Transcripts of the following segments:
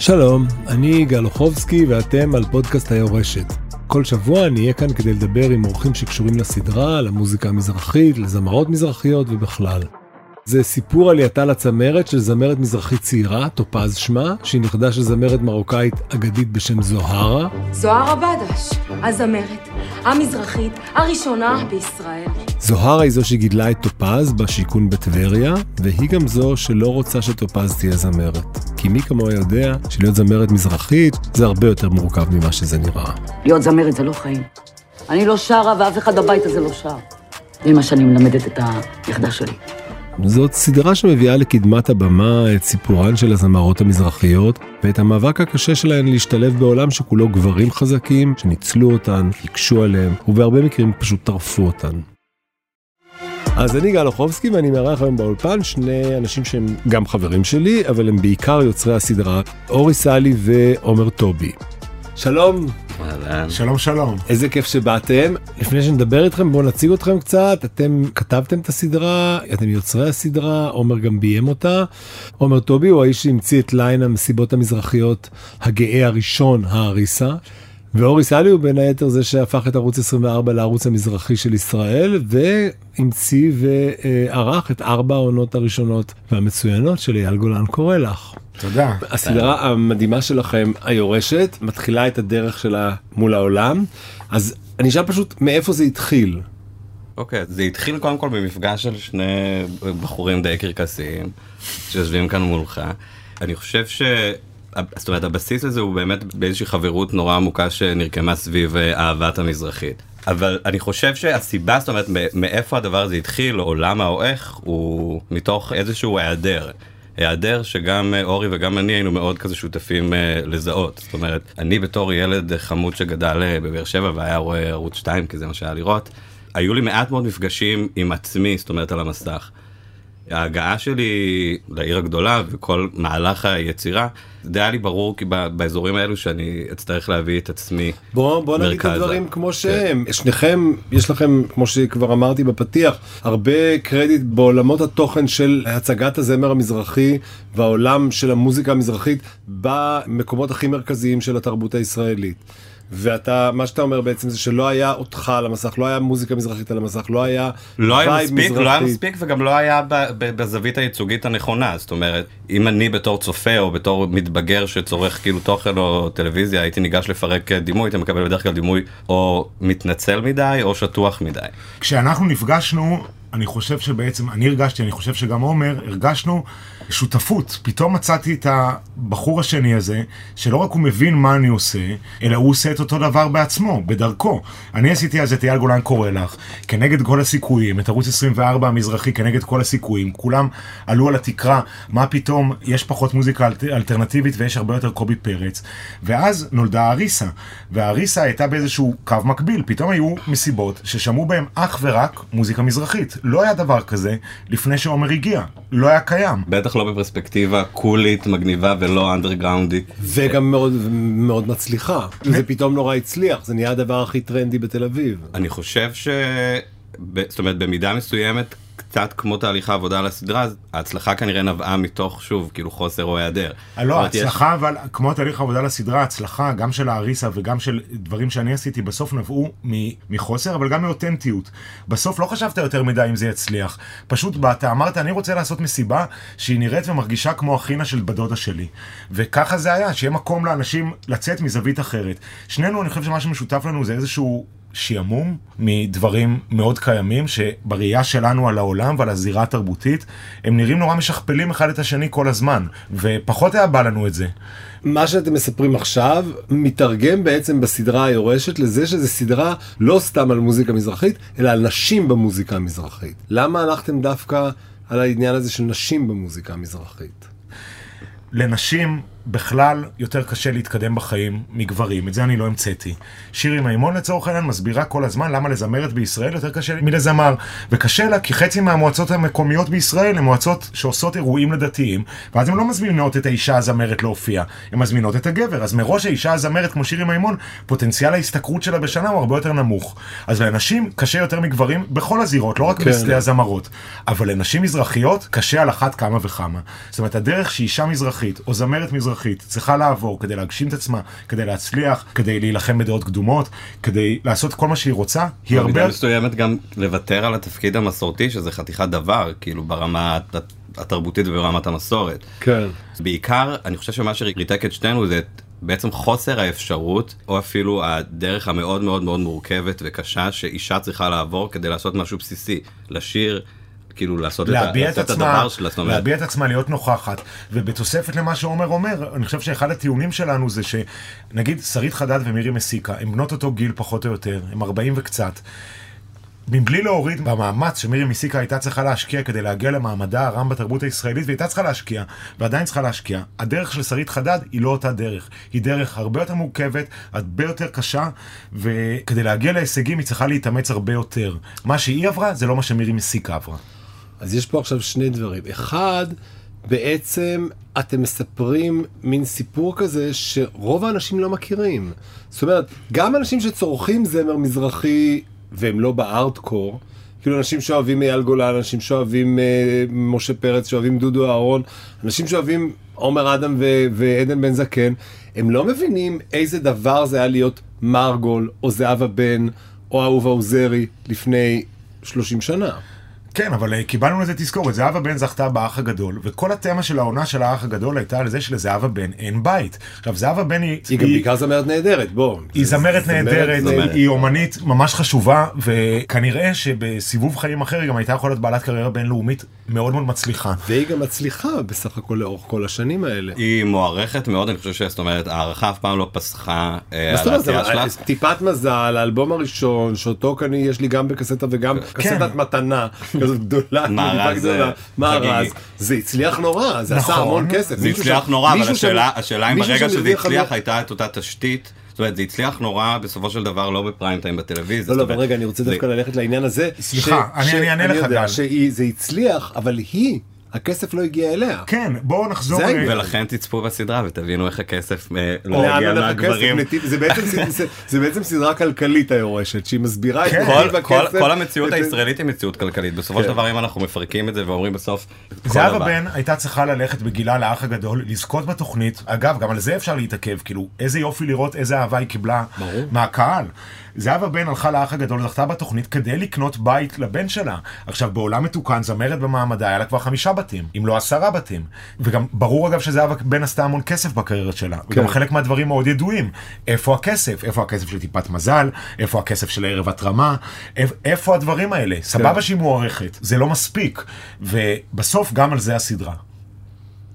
שלום, אני יגאל אוחובסקי ואתם על פודקאסט היורשת. כל שבוע אני אהיה כאן כדי לדבר עם אורחים שקשורים לסדרה, למוזיקה המזרחית, לזמרות מזרחיות ובכלל. זה סיפור עלייתה לצמרת של זמרת מזרחית צעירה, טופז שמה, שהיא נכדה של זמרת מרוקאית אגדית בשם זוהרה. זוהרה בדש, הזמרת המזרחית הראשונה בישראל. זוהרה היא זו שגידלה את טופז בשיכון בטבריה, והיא גם זו שלא רוצה שטופז תהיה זמרת. כי מי כמוה יודע שלהיות זמרת מזרחית זה הרבה יותר מורכב ממה שזה נראה. להיות זמרת זה לא חיים. אני לא שרה ואף אחד בבית הזה לא שר. זה מה שאני מלמדת את הנכדה שלי. זאת סדרה שמביאה לקדמת הבמה את סיפורן של הזמרות המזרחיות ואת המאבק הקשה שלהן להשתלב בעולם שכולו גברים חזקים שניצלו אותן, הקשו עליהן ובהרבה מקרים פשוט טרפו אותן. אז אני גל אוחובסקי ואני מארח היום באולפן שני אנשים שהם גם חברים שלי אבל הם בעיקר יוצרי הסדרה אורי סאלי ועומר טובי. שלום. שלום שלום. איזה כיף שבאתם. לפני שנדבר איתכם בואו נציג אתכם קצת. אתם כתבתם את הסדרה, אתם יוצרי הסדרה, עומר גם ביים אותה. עומר טובי הוא האיש שהמציא את ליין המסיבות המזרחיות הגאה הראשון, האריסה. ואורי סאלי הוא בין היתר זה שהפך את ערוץ 24 לערוץ המזרחי של ישראל והמציא וערך את ארבע העונות הראשונות והמצוינות של אייל גולן קורא לך. תודה. הסדרה המדהימה שלכם היורשת מתחילה את הדרך שלה מול העולם אז אני אשאל פשוט מאיפה זה התחיל. אוקיי, okay, זה התחיל קודם כל במפגש של שני בחורים די קרקסיים שיושבים כאן מולך. אני חושב ש... זאת אומרת הבסיס הזה הוא באמת באיזושהי חברות נורא עמוקה שנרקמה סביב אה, אהבת המזרחית. אבל אני חושב שהסיבה, זאת אומרת, מאיפה הדבר הזה התחיל, או למה או איך, הוא מתוך איזשהו היעדר. היעדר שגם אה, אורי וגם אני היינו מאוד כזה שותפים uh, לזהות. זאת אומרת, אני בתור ילד חמוד שגדל uh, בבאר שבע והיה רואה ערוץ 2, כי זה מה שהיה לראות, היו לי מעט מאוד מפגשים עם עצמי, זאת אומרת, על המסך. ההגעה שלי לעיר הגדולה וכל מהלך היצירה, זה היה לי ברור כי באזורים האלו שאני אצטרך להביא את עצמי בוא, בוא נגיד את הדברים כמו שהם. כן. שניכם, יש לכם, כמו שכבר אמרתי בפתיח, הרבה קרדיט בעולמות התוכן של הצגת הזמר המזרחי והעולם של המוזיקה המזרחית במקומות הכי מרכזיים של התרבות הישראלית. ואתה מה שאתה אומר בעצם זה שלא היה אותך על המסך לא היה מוזיקה מזרחית על המסך לא היה לא היה מספיק מזרחית. לא היה מספיק וגם לא היה בזווית הייצוגית הנכונה זאת אומרת אם אני בתור צופה או בתור מתבגר שצורך כאילו תוכן או טלוויזיה הייתי ניגש לפרק דימוי הייתי מקבל בדרך כלל דימוי או מתנצל מדי או שטוח מדי. כשאנחנו נפגשנו אני חושב שבעצם אני הרגשתי אני חושב שגם עומר הרגשנו. שותפות. פתאום מצאתי את הבחור השני הזה, שלא רק הוא מבין מה אני עושה, אלא הוא עושה את אותו דבר בעצמו, בדרכו. אני עשיתי אז את אייל גולן קורא לך, כנגד כל הסיכויים, את ערוץ 24 המזרחי כנגד כל הסיכויים, כולם עלו על התקרה, מה פתאום, יש פחות מוזיקה אלטר, אלטרנטיבית ויש הרבה יותר קובי פרץ. ואז נולדה האריסה, והאריסה הייתה באיזשהו קו מקביל, פתאום היו מסיבות ששמעו בהם אך ורק מוזיקה מזרחית. לא היה דבר כזה לפני שעומר הגיע, לא היה קיים. בטח לא בפרספקטיבה קולית, מגניבה ולא אנדרגראונדית. וגם מאוד מאוד מצליחה. זה פתאום נורא הצליח, זה נהיה הדבר הכי טרנדי בתל אביב. אני חושב ש... זאת אומרת, במידה מסוימת קצת כמו תהליך העבודה על הסדרה, ההצלחה כנראה נבעה מתוך, שוב, כאילו חוסר או היעדר. לא, ההצלחה, יש... אבל כמו תהליך העבודה על הסדרה, ההצלחה גם של האריסה וגם של דברים שאני עשיתי, בסוף נבעו מחוסר, אבל גם מאותנטיות. בסוף לא חשבת יותר מדי אם זה יצליח. פשוט באת, אמרת, אני רוצה לעשות מסיבה שהיא נראית ומרגישה כמו אחינה של בדודה שלי. וככה זה היה, שיהיה מקום לאנשים לצאת מזווית אחרת. שנינו, אני חושב שמה שמשותף לנו זה איזשהו שעמום מדברים מאוד קיימים שבראייה שלנו על העולם ועל הזירה התרבותית הם נראים נורא משכפלים אחד את השני כל הזמן ופחות היה בא לנו את זה. מה שאתם מספרים עכשיו מתרגם בעצם בסדרה היורשת לזה שזה סדרה לא סתם על מוזיקה מזרחית אלא על נשים במוזיקה המזרחית. למה הלכתם דווקא על העניין הזה של נשים במוזיקה המזרחית? לנשים בכלל יותר קשה להתקדם בחיים מגברים, את זה אני לא המצאתי. שירי מימון לצורך העניין מסבירה כל הזמן למה לזמרת בישראל יותר קשה מלזמר. וקשה לה כי חצי מהמועצות המקומיות בישראל הן מועצות שעושות אירועים לדתיים, ואז הן לא מזמינות את האישה הזמרת להופיע, הן מזמינות את הגבר. אז מראש האישה הזמרת כמו שירי מימון, פוטנציאל ההשתכרות שלה בשנה הוא הרבה יותר נמוך. אז לנשים קשה יותר מגברים בכל הזירות, לא רק כן. בשדה הזמרות. אבל לנשים מזרחיות קשה על אחת כמה וכמה. זאת אומרת, הדרך שאישה מזרחית או זמרת מזרחית מזרחית צריכה לעבור כדי להגשים את עצמה, כדי להצליח, כדי להילחם בדעות קדומות, כדי לעשות כל מה שהיא רוצה, היא הרבה... במידה מסוימת גם לוותר על התפקיד המסורתי שזה חתיכת דבר כאילו ברמה הת- התרבותית וברמת המסורת. כן. בעיקר אני חושב שמה שריתק את שנינו זה בעצם חוסר האפשרות או אפילו הדרך המאוד מאוד מאוד מורכבת וקשה שאישה צריכה לעבור כדי לעשות משהו בסיסי לשיר. כאילו לעשות את, להביע את עצמה, שלה, זאת אומרת, להביע את עצמה, להיות נוכחת, ובתוספת למה שעומר אומר, אני חושב שאחד הטיעונים שלנו זה שנגיד שרית חדד ומירי מסיקה, הן בנות אותו גיל פחות או יותר, הן 40 וקצת. מבלי להוריד במאמץ שמירי מסיקה הייתה צריכה להשקיע כדי להגיע למעמדה הרם בתרבות הישראלית, והייתה צריכה להשקיע, ועדיין צריכה להשקיע. הדרך של שרית חדד היא לא אותה דרך. היא דרך הרבה יותר מורכבת, הרבה יותר קשה, וכדי להגיע להישגים היא צריכה להתאמץ הרבה יותר. מה שהיא עברה זה לא מה שמירי מסיקה עברה. אז יש פה עכשיו שני דברים. אחד, בעצם אתם מספרים מין סיפור כזה שרוב האנשים לא מכירים. זאת אומרת, גם אנשים שצורכים זמר מזרחי והם לא בארטקור, כאילו אנשים שאוהבים אייל גולן, אנשים שאוהבים אה, משה פרץ, שאוהבים דודו אהרון, אנשים שאוהבים עומר אדם ו- ועדן בן זקן, הם לא מבינים איזה דבר זה היה להיות מרגול, או זהבה בן, או אהובה עוזרי לפני 30 שנה. כן, אבל אה, קיבלנו לזה תזכורת. זהבה בן זכתה באח הגדול, וכל התמה של העונה של האח הגדול הייתה על זה שלזהבה בן אין בית. עכשיו, זהבה בן היא... היא גם בעיקר זמרת נהדרת, בוא. היא זמרת נהדרת. היא אומנית ממש חשובה, וכנראה שבסיבוב חיים אחר היא גם הייתה יכולה להיות בעלת קריירה בינלאומית מאוד מאוד מצליחה. והיא גם מצליחה בסך הכל לאורך כל השנים האלה. היא מוערכת מאוד אני חושב שזאת אומרת הערכה אף פעם לא פסחה אה, על העשייה אבל שלה. טיפת מזל, האלבום הראשון, שאותו כאן יש לי גם בקסטה וגם קסטת מתנה, כזאת גדולה, מגניבה גדולה, מארז, חגיגי. זה הצליח נורא, זה עשה נכון. המון כסף. זה הצליח נורא אבל השאלה אם ברגע שזה הצליח הייתה את אותה תשתית. זאת אומרת זה הצליח נורא בסופו של דבר לא בפריים טיים בטלוויזיה. לא, לא, אבל רגע, אני רוצה דווקא ללכת לעניין הזה. סליחה, אני- אני אענה לך, גל. שזה הצליח, אבל היא, הכסף לא הגיע אליה. כן, בואו נחזור... זה ל-. ולכן תצפו בסדרה ותבינו איך הכסף אה, לא הגיע? מהגברים. זה בעצם זה- זה בעצם סדרה כלכלית היורשת, שהיא מסבירה את כן. כל, נתיב כל, הכסף. כל המציאות את- הישראלית היא מציאות כלכלית בסופו של כן. דבר אם אנחנו מפרקים את זה ואומרים בסוף כל זהבה. בן הייתה צריכה ללכת בגילה לאח הגדול, לזכות בתוכנית. אגב, גם על זה אפשר להתעכב, כאילו, איזה יופי לראות איזה אהבה היא קיבלה מהקהל. זהבה בן הלכה לאח הגדול, זכתה בתוכנית כדי לקנות בית לבן שלה. עכשיו, בעולם מתוקן, זמרת במעמדה, היה לה כבר חמישה בתים, אם לא עשרה בתים. וגם ברור אגב שזהבה בן עשתה המון כסף בקריירה שלה. וגם חלק מהדברים מאוד ידועים. איפה הכסף? איפה הכסף של טיפת מזל? איפה הכסף של ערב התרמה? איפ- איפה הדברים האלה? סבבה שהיא מוערכת, זה לא מספיק. ובסוף גם על זה הסדרה.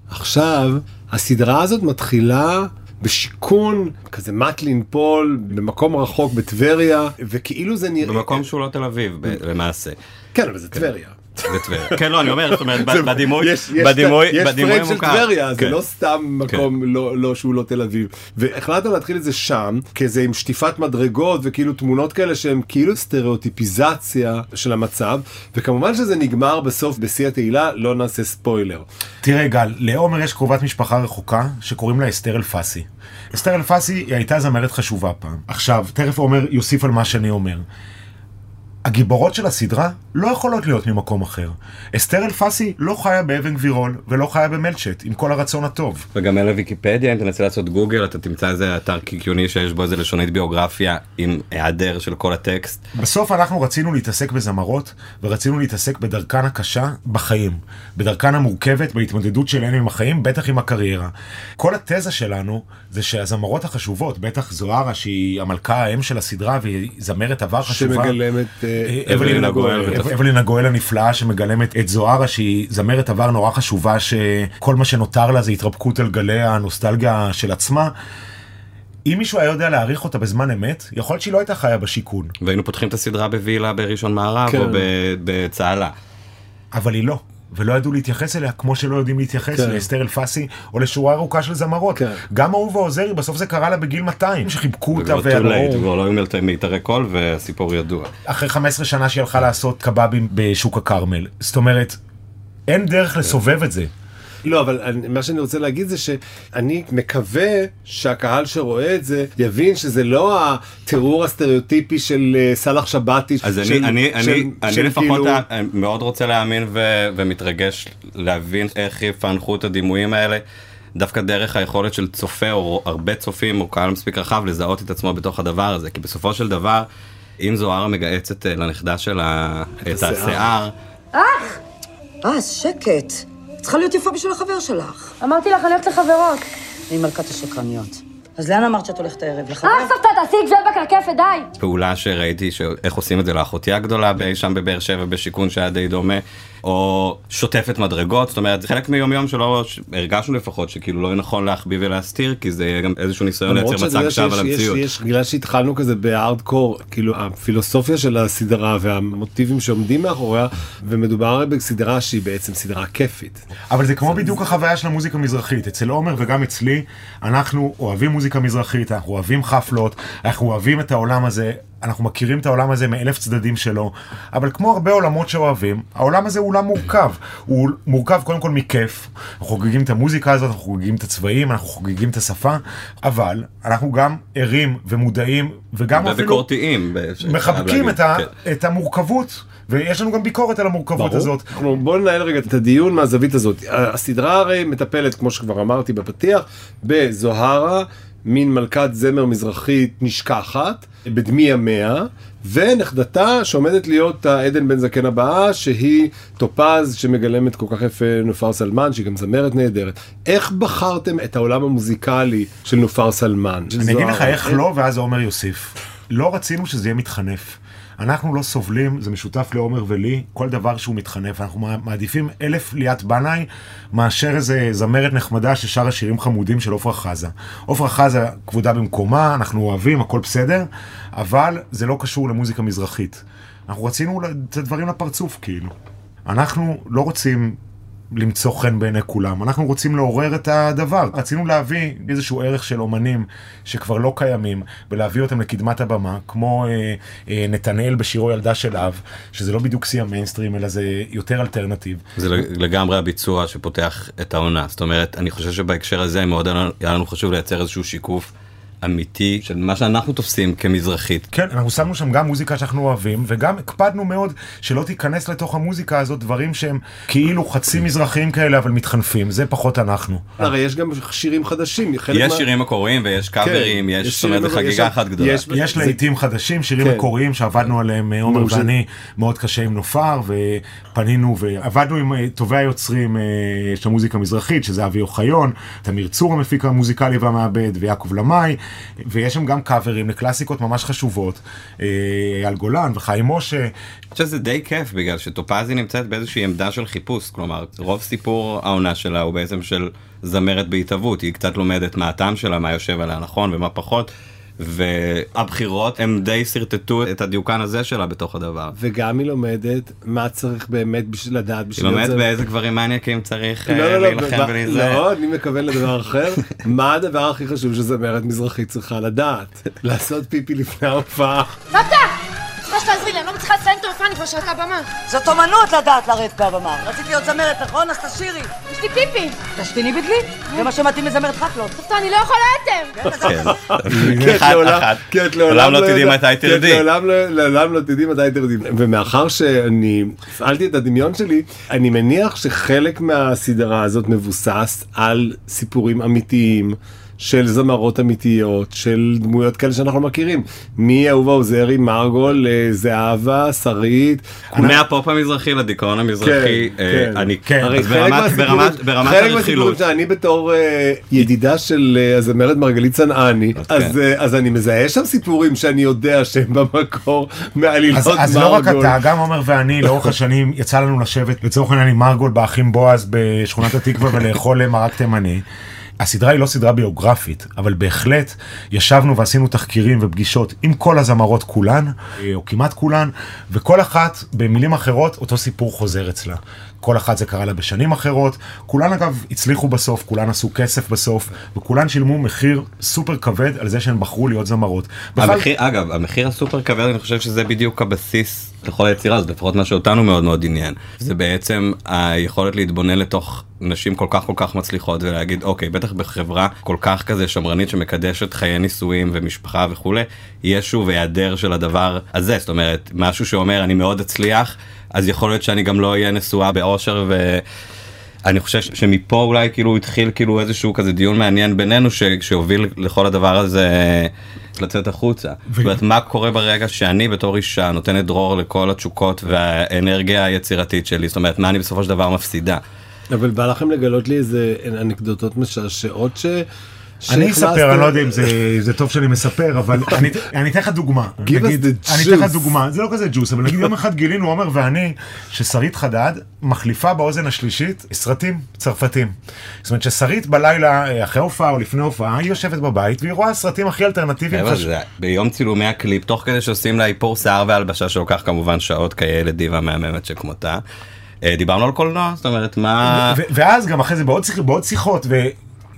עכשיו, הסדרה הזאת מתחילה בשיכון, כזה מט לנפול, במקום רחוק בטבריה, וכאילו זה נראה... במקום שהוא לא תל אביב ב- למעשה. כן, אבל זה טבריה. בטבריה. כן לא אני אומר זאת אומרת בדימוי יש- יש- בדימוי יש בדימוי פריים של מוכר. טבריה, זה כן. לא סתם מקום לא לא שהוא לא תל אביב. והחלטנו להתחיל את זה שם, כזה עם שטיפת מדרגות וכאילו תמונות כאלה שהם כאילו סטריאוטיפיזציה של המצב, וכמובן שזה נגמר בסוף בשיא התהילה, לא נעשה ספוילר. תראה גל, לעומר יש קרובת משפחה רחוקה שקוראים לה אסתר אלפסי. אסתר אלפסי היא הייתה זמרת חשובה פעם. עכשיו, תכף עומר יוסיף על מה שאני אומר. הגיבורות של הסדרה לא יכולות להיות ממקום אחר. אסתר אלפסי לא חיה באבן גבירול ולא חיה במלצ'ט, עם כל הרצון הטוב. וגם אלה ויקיפדיה אם תנסה לעשות גוגל אתה תמצא איזה אתר קיקיוני שיש בו איזה לשונית ביוגרפיה עם היעדר של כל הטקסט. בסוף אנחנו רצינו להתעסק בזמרות, ורצינו להתעסק בדרכן הקשה בחיים. בדרכן המורכבת, בהתמודדות שלהן עם החיים, בטח עם הקריירה. כל התזה שלנו זה שהזמרות החשובות, בטח זוהרה שהיא המלכה האם של הסדרה והיא זמרת עבר חשובה. שמגלמת אה, אבלינה גואל. אב- אבלינה גואל הנפלאה שמגלמת את זוהרה שהיא זמרת עבר נורא חשובה שכל מה שנותר לה זה התרפקות על גלי הנוסטלגיה של עצמה. אם מישהו היה יודע להעריך אותה בזמן אמת, יכול להיות שהיא לא הייתה חיה בשיכון. והיינו פותחים את הסדרה בווילה בראשון מערב כן. או בצהלה. אבל היא לא. ולא ידעו להתייחס אליה כמו שלא יודעים להתייחס כן. לאסתר אלפסי או לשורה ארוכה של זמרות. כן. גם אהובה עוזרי בסוף זה קרה לה בגיל 200 שחיבקו אותה late, והלכו. כבר לא היו מיתרי קול והסיפור ידוע. אחרי 15 שנה שהיא הלכה לעשות קבבים בשוק הכרמל. זאת אומרת, אין דרך לסובב את זה. לא, אבל אני- מה שאני רוצה להגיד זה שאני מקווה שהקהל שרואה את זה יבין שזה לא הטרור הסטריאוטיפי של אה, סאלח שבתי. אז של- אני, אני, של- אני, אני של לפחות כאילו- אה, מאוד רוצה להאמין ו, ומתרגש להבין איך יפענחו את הדימויים האלה דווקא דרך היכולת של צופה או הרבה צופים או קהל מספיק רחב לזהות את עצמו בתוך הדבר הזה, כי בסופו של דבר, אם זוהרה מגהצת אה, לנכדה שלה את השיער, אה, אז שקט. צריכה להיות יפה בשביל החבר שלך. אמרתי לך, אני הולכת לחברות. היא מלכת השקרניות. אז לאן אמרת שאת הולכת הערב? לחבר? אה, סבתא, תעשי גזל בקרקפת, די. פעולה שראיתי איך עושים את זה לאחותי הגדולה שם בבאר שבע בשיכון שהיה די דומה, או שוטפת מדרגות, זאת אומרת זה חלק מיום יום שלא, הרגשנו לפחות שכאילו לא יהיה נכון להחביא ולהסתיר, כי זה גם איזשהו ניסיון לייצר מצג שווא על המציאות. יש, בגלל שהתחלנו כזה בהארדקור, כאילו הפילוסופיה של הסדרה והמוטיבים שעומדים מאחוריה, ומדובר בסדרה שהיא בעצם סדרה כיפית. אבל זה כמו בדיוק החוויה של המוזיקה המזרחית, אצל עומר וגם אצלי, אנחנו אוהבים מוזיקה מזרחית, אנחנו אוהבים חפלות, אנחנו אוהבים את העולם הזה, אנחנו מכירים את העולם הזה מאלף צדדים שלו, אבל כמו הרבה עולמות שאוהבים, העולם הזה הוא עולם מורכב. הוא מורכב קודם כל מכיף, אנחנו חוגגים את המוזיקה הזאת, אנחנו חוגגים את הצבעים, אנחנו חוגגים את השפה, אבל אנחנו גם ערים ומודעים, וגם אפילו... וביקורתיים. מחבקים את, ה, כן. את המורכבות. ויש לנו גם ביקורת על המורכבות ברור. הזאת. בואו ננהל רגע את הדיון מהזווית הזאת. הסדרה הרי מטפלת, כמו שכבר אמרתי בפתיח, בזוהרה, מין מלכת זמר מזרחית נשכחת, בדמי ימיה, ונכדתה שעומדת להיות העדן בן זקן הבאה, שהיא טופז שמגלמת כל כך יפה נופר סלמן, שהיא גם זמרת נהדרת. איך בחרתם את העולם המוזיקלי של נופר סלמן? אני אגיד לך איך לא, ואז עומר יוסיף. לא רצינו שזה יהיה מתחנף. אנחנו לא סובלים, זה משותף לעומר ולי, כל דבר שהוא מתחנף. אנחנו מעדיפים אלף ליאת בנאי מאשר איזה זמרת נחמדה ששרה שירים חמודים של עפרה חזה. עפרה חזה כבודה במקומה, אנחנו אוהבים, הכל בסדר, אבל זה לא קשור למוזיקה מזרחית. אנחנו רצינו את הדברים לפרצוף, כאילו. אנחנו לא רוצים למצוא חן בעיני כולם. אנחנו רוצים לעורר את הדבר. רצינו להביא איזשהו ערך של אומנים שכבר לא קיימים, ולהביא אותם לקדמת הבמה, כמו אה, אה, נתנאל בשירו ילדה של אב, שזה לא בדיוק שיא המיינסטרים, אלא זה יותר אלטרנטיב. זה לגמרי הביצוע שפותח את העונה. זאת אומרת, אני חושב שבהקשר הזה מאוד היה לנו חשוב לייצר איזשהו שיקוף. אמיתי של מה שאנחנו תופסים כמזרחית. כן, אנחנו שמנו שם גם מוזיקה שאנחנו אוהבים, וגם הקפדנו מאוד שלא תיכנס לתוך המוזיקה הזאת דברים שהם כאילו חצי מזרחיים כאלה, אבל מתחנפים, זה פחות אנחנו. הרי יש גם שירים חדשים. יש שירים מקוריים ויש קאברים, יש, זאת אומרת, חגיגה אחת גדולה. יש לעיתים חדשים, שירים כן. מקוריים שעבדנו עליהם, אה, עומר ואני, מאוד קשה עם נופר, ופנינו ועבדנו עם אה, טובי היוצרים אה, של המוזיקה המזרחית, שזה אבי אוחיון, תמיר צור המפיק המוזיקלי והמעבד, ויעקב למאי. ויש שם גם קאברים לקלאסיקות ממש חשובות, אה, אייל גולן וחיים משה. אני חושב שזה די כיף בגלל שטופזי נמצאת באיזושהי עמדה של חיפוש, כלומר רוב סיפור העונה שלה הוא בעצם של זמרת בהתהוות, היא קצת לומדת מה הטעם שלה, מה יושב עליה נכון ומה פחות. והבחירות הם די שרטטו את הדיוקן הזה שלה בתוך הדבר. וגם היא לומדת מה צריך באמת בשביל לדעת בשביל... היא לומדת זה... באיזה גברים מניאקים צריך לא, לא, אה, להילחם לא, ולהיזהר. לא, אני מכוון לדבר אחר. מה הדבר הכי חשוב שזמרת מזרחית צריכה לדעת? לעשות פיפי לפני ההופעה. צריכה לא לסיים את ההופעה, אני כבר שרת הבמה. זאת אומנות לדעת לרדת מהבמה. רציתי להיות זמרת, נכון? אז תשאירי. יש לי פיפי. תשתיני בדלי, זה מה שמתאים לזמרת חפלות. סבתא, אני לא יכולה יותר. כן. אחד, אחד. לעולם לא תדעי מתי תרדי. לעולם לא תדעי מתי תרדי. ומאחר שאני הפעלתי את הדמיון שלי, אני מניח שחלק מהסדרה הזאת מבוסס על סיפורים אמיתיים. של זמרות אמיתיות, של דמויות כאלה שאנחנו מכירים. מאהובה עוזרי, מרגול, זהבה, שרית. מהפופ המזרחי לדיכאון המזרחי, כן, אה, כן. אני, כן. ברמת הרכילות. אני בתור אה, ידידה של אה, הזמרת מרגלית צנעני, אז אני מזהה שם סיפורים שאני יודע שהם במקור מעלילות מרגול. אז לא רק אתה, גם עומר ואני, לאורך השנים יצא לנו לשבת לצורך העניין עם מרגול באחים בועז בשכונת התקווה ולאכול מרק תימני. הסדרה היא לא סדרה ביוגרפית, אבל בהחלט ישבנו ועשינו תחקירים ופגישות עם כל הזמרות כולן, או כמעט כולן, וכל אחת, במילים אחרות, אותו סיפור חוזר אצלה. כל אחת זה קרה לה בשנים אחרות, כולן אגב הצליחו בסוף, כולן עשו כסף בסוף, וכולן שילמו מחיר סופר כבד על זה שהן בחרו להיות זמרות. המחיר, בכלל... אגב, המחיר הסופר כבד, אני חושב שזה בדיוק הבסיס לכל היצירה הזאת, לפחות מה שאותנו מאוד מאוד עניין. זה בעצם היכולת להתבונן לתוך נשים כל כך כל כך מצליחות ולהגיד, אוקיי, בטח בחברה כל כך כזה שמרנית שמקדשת חיי נישואים ומשפחה וכולי, יש שוב היעדר של הדבר הזה, זאת אומרת, משהו שאומר אני מאוד אצליח. אז יכול להיות שאני גם לא אהיה נשואה באושר ו... אני חושב שמפה אולי כאילו התחיל כאילו איזשהו כזה דיון מעניין בינינו ש- שהוביל לכל הדבר הזה לצאת החוצה. זאת אומרת מה קורה ברגע שאני בתור אישה נותנת דרור לכל התשוקות והאנרגיה היצירתית שלי זאת אומרת מה אני בסופו של דבר מפסידה. אבל בא לכם לגלות לי איזה אנקדוטות משעשעות ש... אני אספר, אני לא יודע אם זה, זה טוב שאני מספר, אבל אני, אני אתן לך דוגמה. נגיד, אני אתן לך. דוגמה, זה לא כזה ג'וס, אבל נגיד יום אחד גילינו, עומר ואני, ששרית חדד מחליפה באוזן השלישית סרטים צרפתים. זאת אומרת ששרית בלילה, אה, אחרי הופעה או לפני הופעה, היא יושבת בבית והיא רואה סרטים הכי אלטרנטיביים. ביום צילומי הקליפ תוך כדי שעושים לה איפור שיער והלבשה שלוקח כמובן שעות כאלה דיבה מהממת שכמותה. אה, דיברנו על קולנוע זאת אומרת מה ואז גם אחרי זה בעוד, שיח, בעוד שיחות,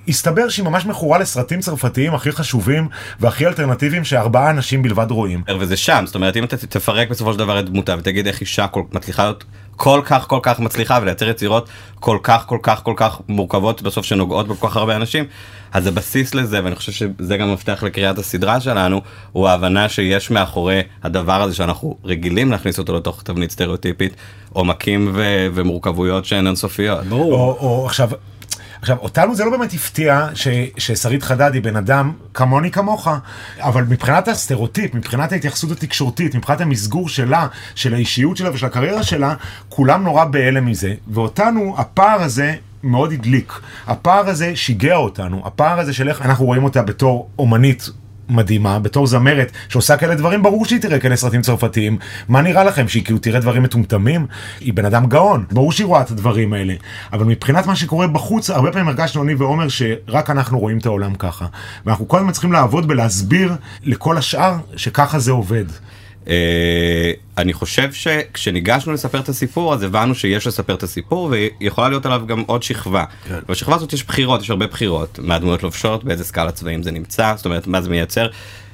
והסתבר שהיא ממש מכורה לסרטים צרפתיים הכי חשובים והכי אלטרנטיביים שארבעה אנשים בלבד רואים. וזה שם זאת אומרת אם אתה תפרק בסופו של דבר את דמותה ותגיד איך אישה כל, מצליחה להיות כל כך כל כך מצליחה ולייצר יצירות כל כך כל כך כל כך מורכבות בסוף שנוגעות בכל כך הרבה אנשים אז הבסיס לזה ואני חושב שזה גם מפתח לקריאת הסדרה שלנו הוא ההבנה שיש מאחורי הדבר הזה שאנחנו רגילים להכניס אותו לתוך תבנית סטריאוטיפית עומקים ו- ומורכבויות שהן אינסופיות. ברור. או, או עכשיו, עכשיו, אותנו זה לא באמת הפתיע ש, ששרית חדד היא בן אדם כמוני כמוך, אבל מבחינת הסטריאוטיפ, מבחינת ההתייחסות התקשורתית, מבחינת המסגור שלה, של האישיות שלה ושל הקריירה שלה, כולם נורא בהלם מזה, ואותנו, הפער הזה מאוד הדליק. הפער הזה שיגע אותנו, הפער הזה של איך אנחנו רואים אותה בתור אומנית. מדהימה, בתור זמרת שעושה כאלה דברים, ברור שהיא תראה כאלה סרטים צרפתיים. מה נראה לכם, שהיא כאילו תראה דברים מטומטמים? היא בן אדם גאון, ברור שהיא רואה את הדברים האלה. אבל מבחינת מה שקורה בחוץ, הרבה פעמים הרגשנו אני ועומר שרק אנחנו רואים את העולם ככה. ואנחנו כל הזמן צריכים לעבוד בלהסביר לכל השאר שככה זה עובד. אה, אני חושב שכשניגשנו לספר את הסיפור אז הבנו שיש לספר את הסיפור ויכולה להיות עליו גם עוד שכבה. בשכבה הזאת יש בחירות יש הרבה בחירות מה הדמויות לובשות באיזה סקאלה צבעים זה נמצא זאת אומרת מה זה מייצר.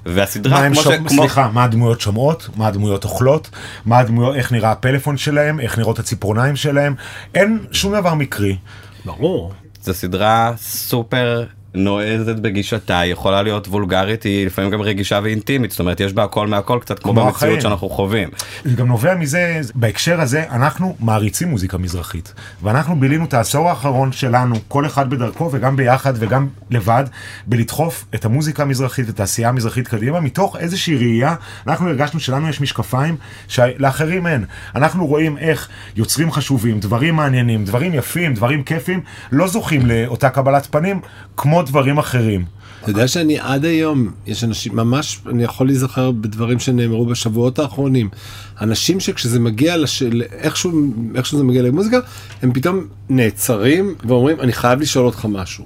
והסדרה מה הם כמו, ש... כמו סליחה, מה הדמויות שומעות, מה הדמויות אוכלות, מה הדמויות, איך נראה הפלאפון שלהם, איך נראות הציפורניים שלהם, אין שום דבר מקרי. ברור. זו סדרה סופר נועזת בגישתה היא יכולה להיות וולגרית היא לפעמים גם רגישה ואינטימית זאת אומרת יש בה הכל מהכל קצת כמו כמו במציאות החיים. שאנחנו חווים. זה גם נובע מזה, בהקשר הזה, אנחנו מעריצים מוזיקה מזרחית. ואנחנו בילינו את העשור האחרון שלנו, כל אחד בדרכו וגם ביחד וגם לבד, בלדחוף את המוזיקה המזרחית ואת העשייה המזרחית קדימה, מתוך איזושהי ראייה, אנחנו הרגשנו שלנו יש משקפיים שלאחרים אין. אנחנו רואים איך יוצרים חשובים, דברים מעניינים, דברים יפים, דברים כיפים, לא זוכים לאותה קבלת פנים כמו דברים אחרים. אתה יודע שאני עד היום, יש אנשים, ממש, אני יכול להיזכר בדברים שנאמרו בשבועות האחרונים. אנשים שכשזה מגיע, לש... איכשהו, איכשהו זה מגיע למוזיקה, הם פתאום נעצרים ואומרים, אני חייב לשאול אותך משהו.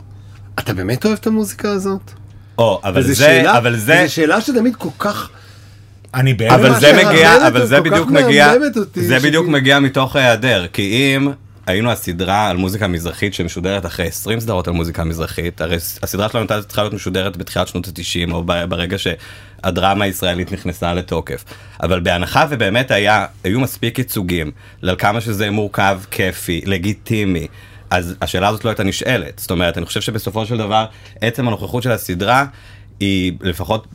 אתה באמת אוהב את המוזיקה הזאת? או, אבל זה שאלה, אבל זה וזו שאלה שתמיד כל כך... אני בהלם. אבל זה מגיע, אבל זה בדיוק מגיע, זה בדיוק מגיע מתוך היעדר, כי אם היינו הסדרה על מוזיקה מזרחית שמשודרת אחרי 20 סדרות על מוזיקה מזרחית, הרי הסדרה שלנו הייתה צריכה להיות משודרת בתחילת שנות ה-90 או ברגע שהדרמה הישראלית נכנסה לתוקף. אבל בהנחה ובאמת היה, היו מספיק ייצוגים לכמה שזה מורכב, כיפי, לגיטימי. אז השאלה הזאת לא הייתה נשאלת, זאת אומרת, אני חושב שבסופו של דבר, עצם הנוכחות של הסדרה, היא לפחות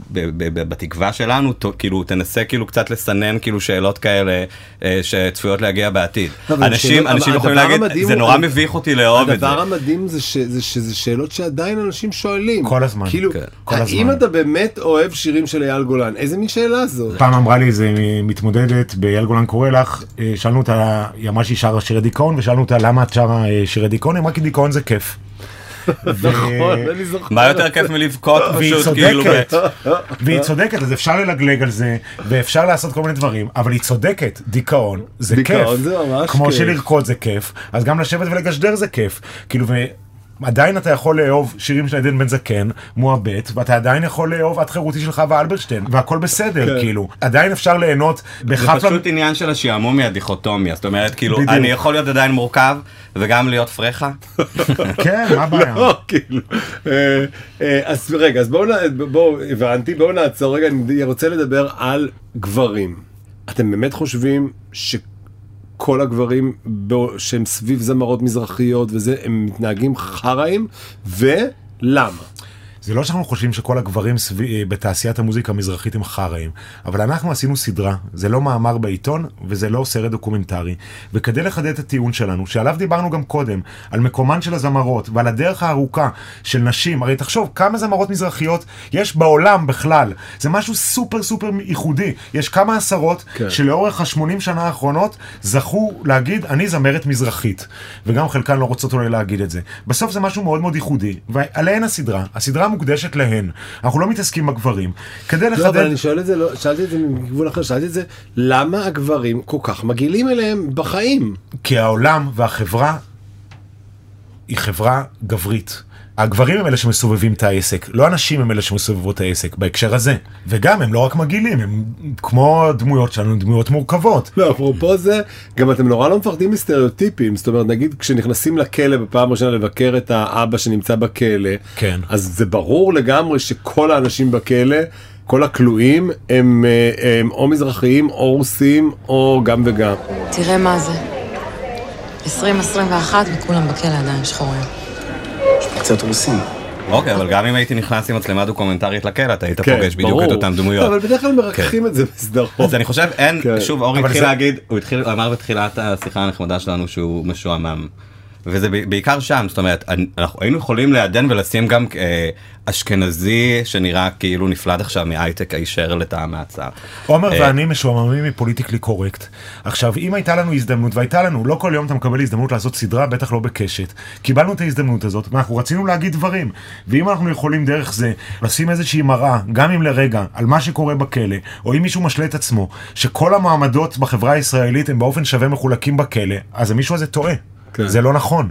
בתקווה שלנו, כאילו תנסה כאילו קצת לסנן כאילו שאלות כאלה אה, שצפויות להגיע בעתיד. אבל אנשים, אנשים יכולים להגיד, זה נורא מביך אותי לאהוב את זה. הדבר המדהים זה, ש, זה שזה שאלות שעדיין אנשים שואלים. כל הזמן. כאילו, כן, כל האם. אתה באמת אוהב שירים של אייל גולן? איזה מין שאלה זאת? פעם אמרה לי איזה מתמודדת באייל גולן קורא לך, אה, שאלנו אותה, היא אמרה שהיא שרה שירי דיכאון, ושאלנו אותה למה את שרה אה, שירי דיכאון, היא אמרה כי דיכאון זה כיף. נכון, אני זוכר. מה יותר כיף מלבכות פשוט כאילו. צודקת, והיא צודקת, אז אפשר ללגלג על זה, ואפשר לעשות כל מיני דברים, אבל היא צודקת, דיכאון זה כיף. דיכאון זה ממש כמו כיף. שלרקוד זה כיף, אז גם לשבת ולגשדר זה כיף. כאילו, עדיין אתה יכול לאהוב שירים של עדן בן זקן, מועבט, ואתה עדיין יכול לאהוב את חירותי של חווה אלברשטיין, והכל בסדר, כן. כאילו. עדיין אפשר ליהנות זה בחפלה... פשוט עניין של השעמום מהדיכוטומיה, זאת אומרת כאילו בדיוק. אני יכול להיות עדיין מורכב וגם להיות פרחה. כן, מה הבעיה? לא, כאילו. אה, אה, אז רגע, אז בואו, בואו, הבנתי, בואו נעצור רגע, אני רוצה לדבר על גברים. אתם באמת חושבים שכל הגברים שהם סביב זמרות מזרחיות וזה, הם מתנהגים חראים? ולמה? זה לא שאנחנו חושבים שכל הגברים סביב, אה, בתעשיית המוזיקה המזרחית הם חראים, אבל אנחנו עשינו סדרה, זה לא מאמר בעיתון וזה לא סרט דוקומנטרי. וכדי לחדד את הטיעון שלנו, שעליו דיברנו גם קודם, על מקומן של הזמרות ועל הדרך הארוכה של נשים, הרי תחשוב כמה זמרות מזרחיות יש בעולם בכלל, זה משהו סופר סופר ייחודי. יש כמה עשרות כן. שלאורך ה-80 שנה האחרונות זכו להגיד, אני זמרת מזרחית. וגם חלקן לא רוצות אולי להגיד את זה. בסוף זה משהו מאוד מאוד ייחודי, ועליהן הסדרה. הסדרה מוקדשת להן. אנחנו לא מתעסקים בגברים. כדי לא, אבל לחדד... אני שואל את זה, לא, שאלתי את זה מכיוון אחר, שאלתי את זה, למה הגברים כל כך מגעילים אליהם בחיים? כי העולם והחברה היא חברה גברית. הגברים הם אלה שמסובבים את העסק, לא הנשים הם אלה שמסובבות את העסק בהקשר הזה. וגם הם לא רק מגעילים, הם כמו הדמויות שלנו, הם דמויות מורכבות. לא, אפרופו זה, גם אתם נורא לא מפחדים מסטריאוטיפים, זאת אומרת, נגיד כשנכנסים לכלא בפעם הראשונה לבקר את האבא שנמצא בכלא, כן. אז זה ברור לגמרי שכל האנשים בכלא, כל הכלואים, הם, אה, הם או מזרחיים או רוסים או גם וגם. תראה מה זה. 2021 וכולם בכלא עדיין שחורים. קצת רוסים. אוקיי, אבל גם אם הייתי נכנס עם מצלמה דוקומנטרית לכלא, אתה היית כן, פוגש בדיוק. את אותן דמויות. אבל בדרך כלל מרככים את זה בסדרות. אז אני חושב, אין, כן. שוב, אורי אבל התחיל זה- להגיד, הוא התחיל, הוא אמר בתחילת השיחה הנחמדה שלנו שהוא משועמם. וזה בעיקר שם, זאת אומרת, אנחנו היינו יכולים לעדן ולשים גם אה, אשכנזי שנראה כאילו נפלט עכשיו מהייטק הישר לתא המעצר. עומר אה, ואני משועממים מפוליטיקלי קורקט. עכשיו, אם הייתה לנו הזדמנות, והייתה לנו, לא כל יום אתה מקבל הזדמנות לעשות סדרה, בטח לא בקשת. קיבלנו את ההזדמנות הזאת, ואנחנו רצינו להגיד דברים. ואם אנחנו יכולים דרך זה לשים איזושהי מראה, גם אם לרגע, על מה שקורה בכלא, או אם מישהו משלה את עצמו, שכל המעמדות בחברה הישראלית הם באופן שווה מחולקים בכלא, אז המישהו הזה טועה. כן. זה לא נכון.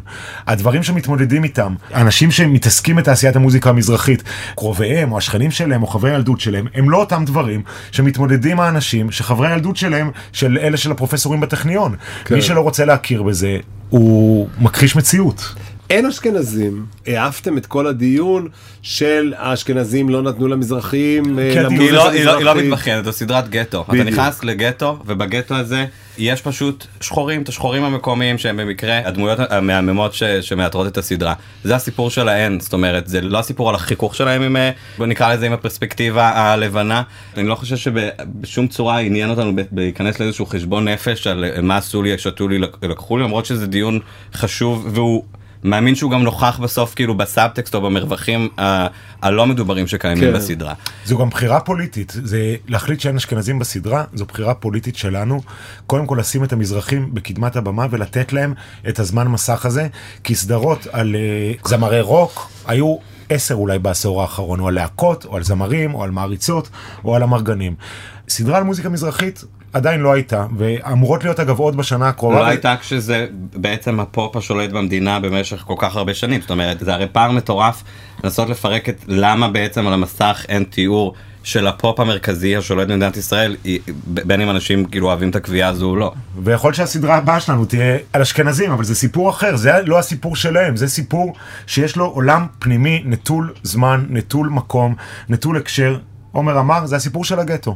הדברים שמתמודדים איתם, אנשים שמתעסקים בתעשיית המוזיקה המזרחית, קרוביהם או השכנים שלהם או חברי הילדות שלהם, הם לא אותם דברים שמתמודדים האנשים שחברי הילדות שלהם, של אלה של הפרופסורים בטכניון. כן. מי שלא רוצה להכיר בזה, הוא מכחיש מציאות. אין אשכנזים, העפתם את כל הדיון של האשכנזים לא נתנו למזרחים אה, למוזיקה היא לא, היא לא, היא לא. מתבחנת, זו סדרת גטו. אתה בדיוק. נכנס לגטו, ובגטו הזה יש פשוט שחורים, את השחורים המקומיים שהם במקרה הדמויות המהממות ש, שמאתרות את הסדרה. זה הסיפור שלהן, זאת אומרת, זה לא הסיפור על החיכוך שלהם עם, אה, בוא נקרא לזה עם הפרספקטיבה הלבנה. אני לא חושב שבשום צורה עניין אותנו להיכנס לאיזשהו חשבון נפש על אה, מה עשו לי, שתו לי, לק- לקחו לי, למרות שזה דיון חשוב והוא... מאמין שהוא גם נוכח בסוף כאילו בסאבטקסט או במרווחים ה- הלא מדוברים שקיימים כן. בסדרה. זו גם בחירה פוליטית, זה להחליט שאין אשכנזים בסדרה, זו בחירה פוליטית שלנו. קודם כל לשים את המזרחים בקדמת הבמה ולתת להם את הזמן מסך הזה, כי סדרות על uh, זמרי רוק היו עשר אולי בעשור האחרון, או על להקות, או על זמרים, או על מעריצות, או על אמרגנים. סדרה על מוזיקה מזרחית עדיין לא הייתה, ואמורות להיות אגב עוד בשנה הקרובה. לא הייתה כשזה בעצם הפופ השולט במדינה במשך כל כך הרבה שנים, זאת אומרת זה הרי פער מטורף לנסות לפרק את למה בעצם על המסך אין תיאור של הפופ המרכזי השולט במדינת ישראל, בין אם אנשים כאילו אוהבים את הקביעה הזו או לא. ויכול שהסדרה הבאה שלנו תהיה על אשכנזים, אבל זה סיפור אחר, זה לא הסיפור שלהם, זה סיפור שיש לו עולם פנימי נטול זמן, נטול מקום, נטול הקשר. עומר אמר, זה הסיפור של הגטו.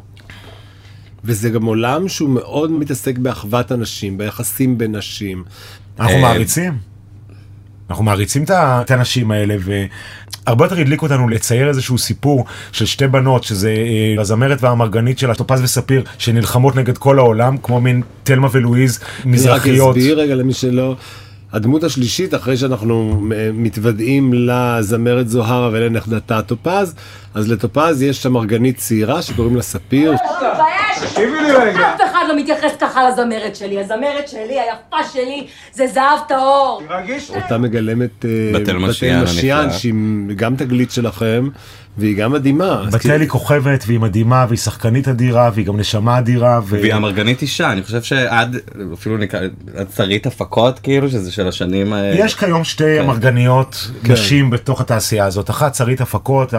וזה גם עולם שהוא מאוד מתעסק באחוות אנשים, ביחסים בין נשים. אנחנו אה, מעריצים. אנחנו מעריצים את ה- את האנשים האלה, והרבה יותר הדליק אותנו לצייר איזשהו סיפור של שתי בנות, שזה אה, הזמרת והאמרגנית שלה, טופז וספיר, שנלחמות נגד כל העולם, כמו מין תלמה ולואיז, מזרחיות. אני רק אסביר רגע למי שלא. הדמות השלישית, אחרי שאנחנו אה, מתוודעים לזמרת זוהרה ולנכדתה טופז, אז לטופז יש אמרגנית צעירה שקוראים לה ספיר. אף אחד לא מתייחס ככה לזמרת שלי. הזמרת שלי, היפה שלי, זה זהב טהור. אותה מגלמת אה, בתל משיאן. שהיא גם תגלית שלכם, והיא גם מדהימה. בתל כאילו- היא כוכבת, והיא מדהימה, והיא שחקנית אדירה, והיא גם נשמה אדירה. והיא אמרגנית אישה, אני חושב שעד אפילו נקרא, עד שרית הפקות כאילו, שזה של השנים ה... יש כיום שתי אמרגניות נשים בתוך התעשייה הזאת. אחת שרית הפקות,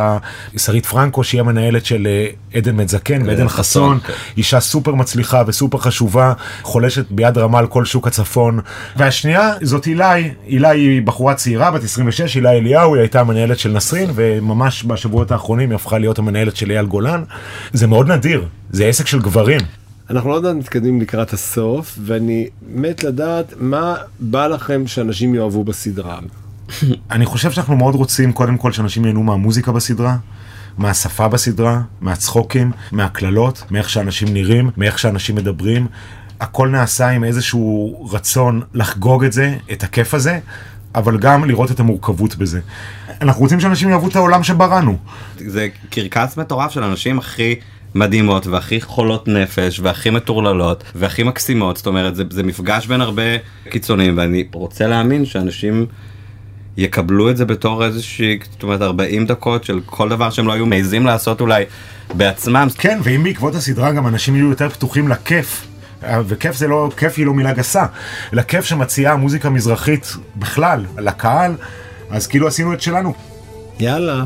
שרית פרנקו, שהיא המנהלת של אה, עדן בן זקן ועדן חסון. כן. אישה סופר מצליחה וסופר חשובה, חולשת ביד רמה על כל שוק הצפון. והשנייה זאת הילי, הילי היא בחורה צעירה, בת 26, הילי אליהו, היא הייתה המנהלת של נסרין, וממש בשבועות האחרונים היא הפכה להיות המנהלת של אייל גולן. זה מאוד נדיר, זה עסק של גברים. אנחנו עוד מעט מתקדמים לקראת הסוף, ואני מת לדעת מה בא לכם שאנשים יאהבו בסדרה. אני חושב שאנחנו מאוד רוצים קודם כל שאנשים ייהנו מהמוזיקה בסדרה. מהשפה בסדרה, מהצחוקים, מהקללות, מאיך שאנשים נראים, מאיך שאנשים מדברים. הכל נעשה עם איזשהו רצון לחגוג את זה, את הכיף הזה, אבל גם לראות את המורכבות בזה. אנחנו רוצים שאנשים יאהבו את העולם שבראנו. זה קרקס מטורף של אנשים הכי מדהימות והכי חולות נפש והכי מטורללות והכי מקסימות, זאת אומרת זה, זה מפגש בין הרבה קיצונים ואני רוצה להאמין שאנשים יקבלו את זה בתור איזושהי, זאת אומרת 40 דקות של כל דבר שהם לא היו מעזים לעשות אולי בעצמם. כן, ואם בעקבות הסדרה גם אנשים יהיו יותר פתוחים לכיף. וכיף זה לא, כיף היא לא מילה גסה, לכיף שמציעה מוזיקה מזרחית בכלל, לקהל, אז כאילו עשינו את שלנו. יאללה.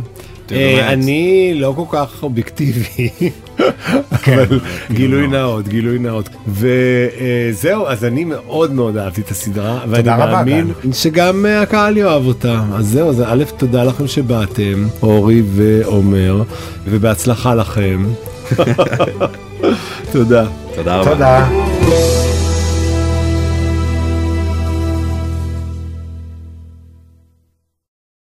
אה, אני לא כל כך אובייקטיבי, גילוי לא. נאות, גילוי נאות. וזהו, אז אני מאוד מאוד אהבתי את הסדרה, ואני מאמין שגם אה, הקהל יאהב אותה. אז זהו, אז א', תודה לכם שבאתם, אורי ועומר, ובהצלחה לכם. תודה. תודה רבה. תודה.